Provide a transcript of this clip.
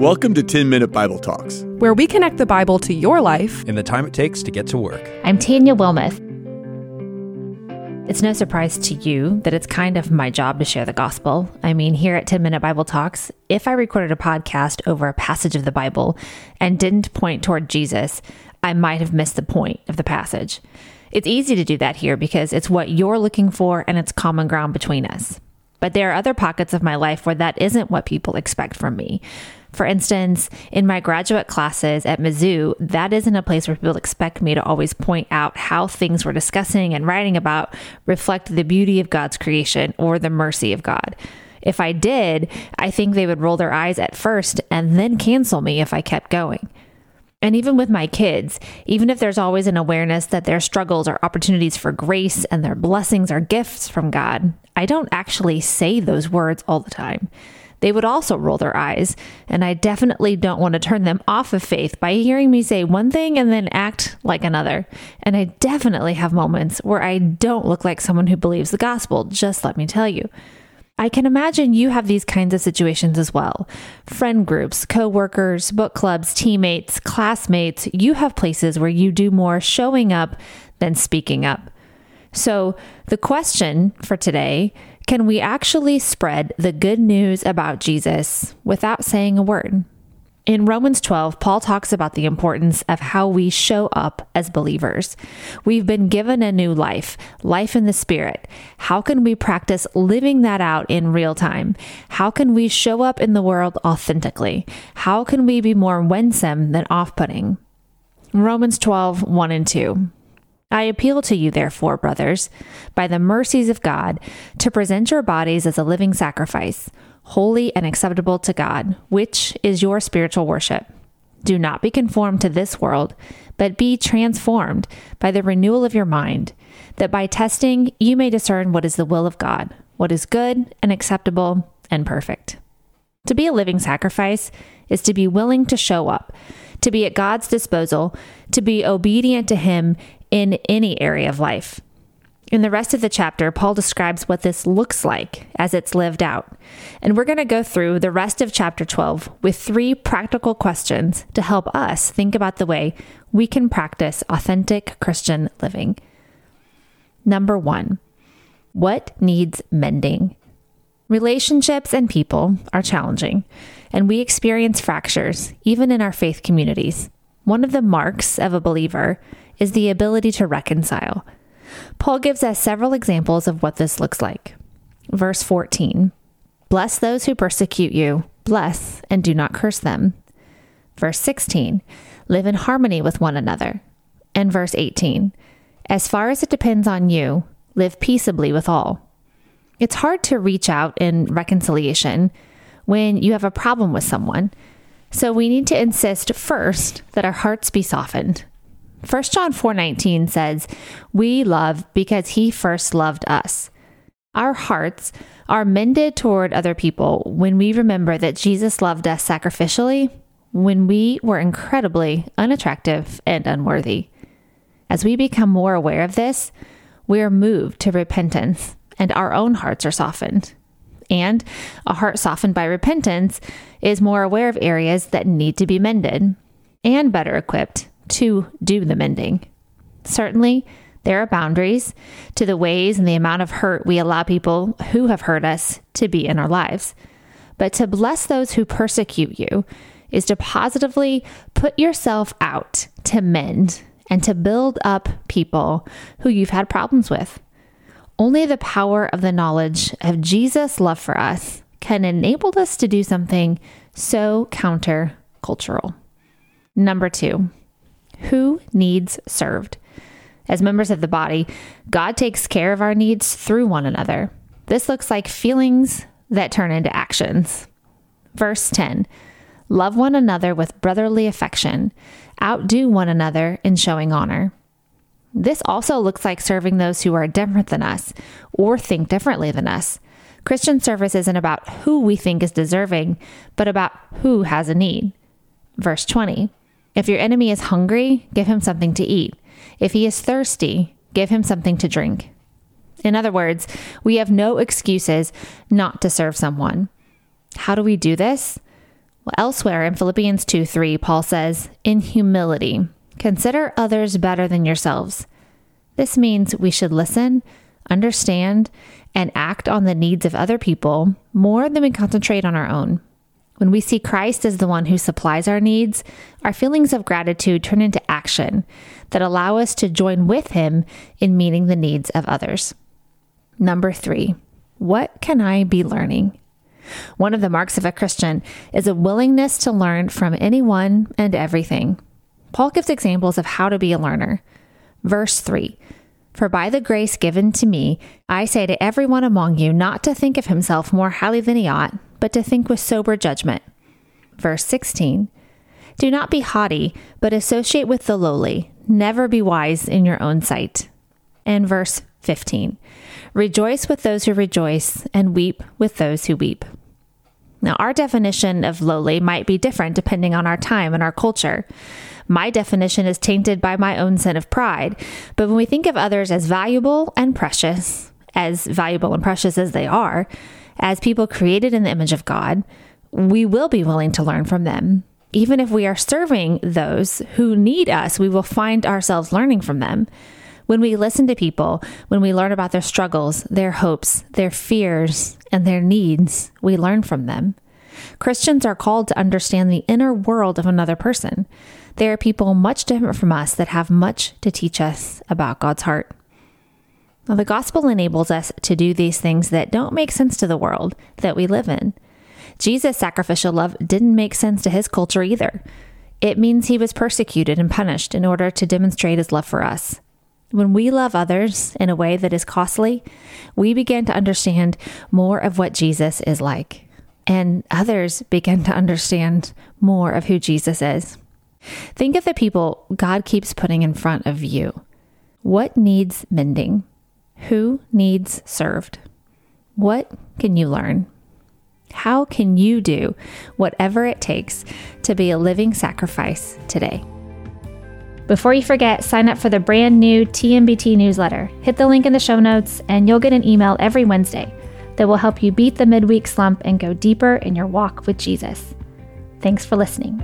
Welcome to 10 Minute Bible Talks, where we connect the Bible to your life in the time it takes to get to work. I'm Tanya Wilmoth. It's no surprise to you that it's kind of my job to share the gospel. I mean, here at 10 Minute Bible Talks, if I recorded a podcast over a passage of the Bible and didn't point toward Jesus, I might have missed the point of the passage. It's easy to do that here because it's what you're looking for and it's common ground between us. But there are other pockets of my life where that isn't what people expect from me. For instance, in my graduate classes at Mizzou, that isn't a place where people expect me to always point out how things we're discussing and writing about reflect the beauty of God's creation or the mercy of God. If I did, I think they would roll their eyes at first and then cancel me if I kept going. And even with my kids, even if there's always an awareness that their struggles are opportunities for grace and their blessings are gifts from God, I don't actually say those words all the time they would also roll their eyes. And I definitely don't want to turn them off of faith by hearing me say one thing and then act like another. And I definitely have moments where I don't look like someone who believes the gospel, just let me tell you. I can imagine you have these kinds of situations as well. Friend groups, coworkers, book clubs, teammates, classmates, you have places where you do more showing up than speaking up. So, the question for today can we actually spread the good news about Jesus without saying a word? In Romans 12, Paul talks about the importance of how we show up as believers. We've been given a new life, life in the Spirit. How can we practice living that out in real time? How can we show up in the world authentically? How can we be more winsome than off putting? Romans 12, 1 and 2. I appeal to you, therefore, brothers, by the mercies of God, to present your bodies as a living sacrifice, holy and acceptable to God, which is your spiritual worship. Do not be conformed to this world, but be transformed by the renewal of your mind, that by testing you may discern what is the will of God, what is good and acceptable and perfect. To be a living sacrifice is to be willing to show up, to be at God's disposal, to be obedient to Him in any area of life. In the rest of the chapter, Paul describes what this looks like as it's lived out. And we're going to go through the rest of chapter 12 with three practical questions to help us think about the way we can practice authentic Christian living. Number one, what needs mending? Relationships and people are challenging, and we experience fractures even in our faith communities. One of the marks of a believer is the ability to reconcile. Paul gives us several examples of what this looks like. Verse 14 Bless those who persecute you, bless and do not curse them. Verse 16 Live in harmony with one another. And verse 18 As far as it depends on you, live peaceably with all. It's hard to reach out in reconciliation when you have a problem with someone. So we need to insist first that our hearts be softened 1 John 4:19 says, "We love because he first loved us." Our hearts are mended toward other people when we remember that Jesus loved us sacrificially when we were incredibly unattractive and unworthy. As we become more aware of this, we are moved to repentance and our own hearts are softened. And a heart softened by repentance is more aware of areas that need to be mended and better equipped to do the mending. Certainly, there are boundaries to the ways and the amount of hurt we allow people who have hurt us to be in our lives. But to bless those who persecute you is to positively put yourself out to mend and to build up people who you've had problems with. Only the power of the knowledge of Jesus' love for us can enable us to do something so countercultural. Number two, who needs served? As members of the body, God takes care of our needs through one another. This looks like feelings that turn into actions. Verse 10 Love one another with brotherly affection, outdo one another in showing honor. This also looks like serving those who are different than us or think differently than us. Christian service isn't about who we think is deserving, but about who has a need. Verse 20 if your enemy is hungry, give him something to eat. If he is thirsty, give him something to drink. In other words, we have no excuses not to serve someone. How do we do this? Well, elsewhere in Philippians 2 3, Paul says, In humility, consider others better than yourselves. This means we should listen, understand, and act on the needs of other people more than we concentrate on our own. When we see Christ as the one who supplies our needs, our feelings of gratitude turn into action that allow us to join with Him in meeting the needs of others. Number three, what can I be learning? One of the marks of a Christian is a willingness to learn from anyone and everything. Paul gives examples of how to be a learner. Verse 3 For by the grace given to me, I say to everyone among you not to think of himself more highly than he ought, but to think with sober judgment. Verse 16 Do not be haughty, but associate with the lowly. Never be wise in your own sight. And verse 15 Rejoice with those who rejoice, and weep with those who weep. Now, our definition of lowly might be different depending on our time and our culture. My definition is tainted by my own sin of pride. But when we think of others as valuable and precious, as valuable and precious as they are, as people created in the image of God, we will be willing to learn from them. Even if we are serving those who need us, we will find ourselves learning from them. When we listen to people, when we learn about their struggles, their hopes, their fears, and their needs, we learn from them. Christians are called to understand the inner world of another person. They are people much different from us that have much to teach us about God's heart. Now, the gospel enables us to do these things that don't make sense to the world that we live in. Jesus' sacrificial love didn't make sense to his culture either. It means he was persecuted and punished in order to demonstrate his love for us. When we love others in a way that is costly, we begin to understand more of what Jesus is like, and others begin to understand more of who Jesus is. Think of the people God keeps putting in front of you. What needs mending? Who needs served? What can you learn? How can you do whatever it takes to be a living sacrifice today? Before you forget, sign up for the brand new TMBT newsletter. Hit the link in the show notes, and you'll get an email every Wednesday that will help you beat the midweek slump and go deeper in your walk with Jesus. Thanks for listening.